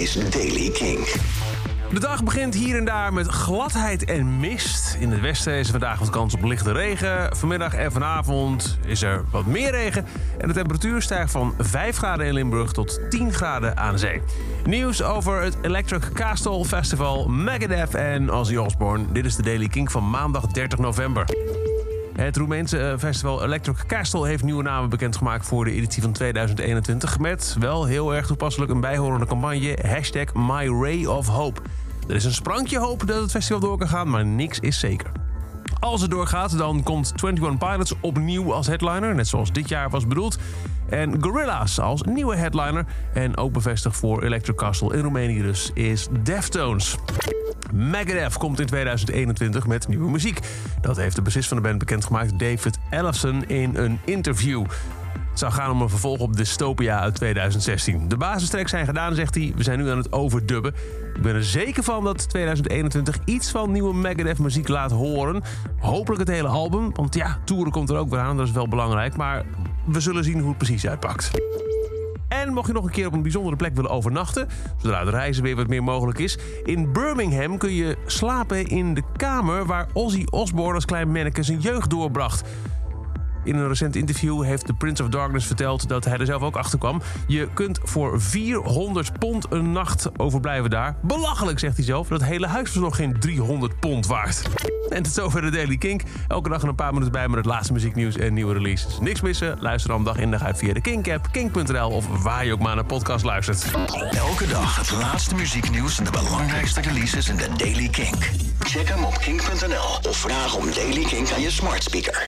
is Daily King. De dag begint hier en daar met gladheid en mist. In het westen is er vandaag wat kans op lichte regen. Vanmiddag en vanavond is er wat meer regen. En de temperatuur stijgt van 5 graden in Limburg tot 10 graden aan zee. Nieuws over het Electric Castle Festival, Megadeth en Ozzy Osbourne. Dit is de Daily King van maandag 30 november. Het Roemeense eh, festival Electric Castle heeft nieuwe namen bekendgemaakt voor de editie van 2021. Met wel heel erg toepasselijk een bijhorende campagne. Hashtag My Ray of Hope. Er is een sprankje hoop dat het festival door kan gaan, maar niks is zeker. Als het doorgaat, dan komt 21 Pilots opnieuw als headliner, net zoals dit jaar was bedoeld. En Gorillaz als nieuwe headliner. En ook bevestigd voor Electric Castle in Roemenië dus is Deftones. Megadeth komt in 2021 met nieuwe muziek. Dat heeft de bassist van de band bekendgemaakt, David Ellefson, in een interview. Het zou gaan om een vervolg op Dystopia uit 2016. De basistracks zijn gedaan, zegt hij. We zijn nu aan het overdubben. Ik ben er zeker van dat 2021 iets van nieuwe Megadeth muziek laat horen. Hopelijk het hele album, want ja, toeren komt er ook weer aan. Dat is wel belangrijk, maar we zullen zien hoe het precies uitpakt. En mocht je nog een keer op een bijzondere plek willen overnachten, zodra de reizen weer wat meer mogelijk is, in Birmingham kun je slapen in de kamer waar Ozzy Osbourne als klein manneke zijn jeugd doorbracht. In een recent interview heeft de Prince of Darkness verteld dat hij er zelf ook achter kwam. Je kunt voor 400 pond een nacht overblijven daar. Belachelijk, zegt hij zelf. Dat hele huis was nog geen 300 pond waard. En tot zover de Daily Kink. Elke dag een paar minuten bij met het laatste muzieknieuws en nieuwe releases. Niks missen? Luister dan dag in dag uit via de Kink-app, kink.nl of waar je ook maar naar podcast luistert. Elke dag het laatste muzieknieuws en de belangrijkste releases in de Daily Kink. Check hem op kink.nl of vraag om Daily Kink aan je smart speaker.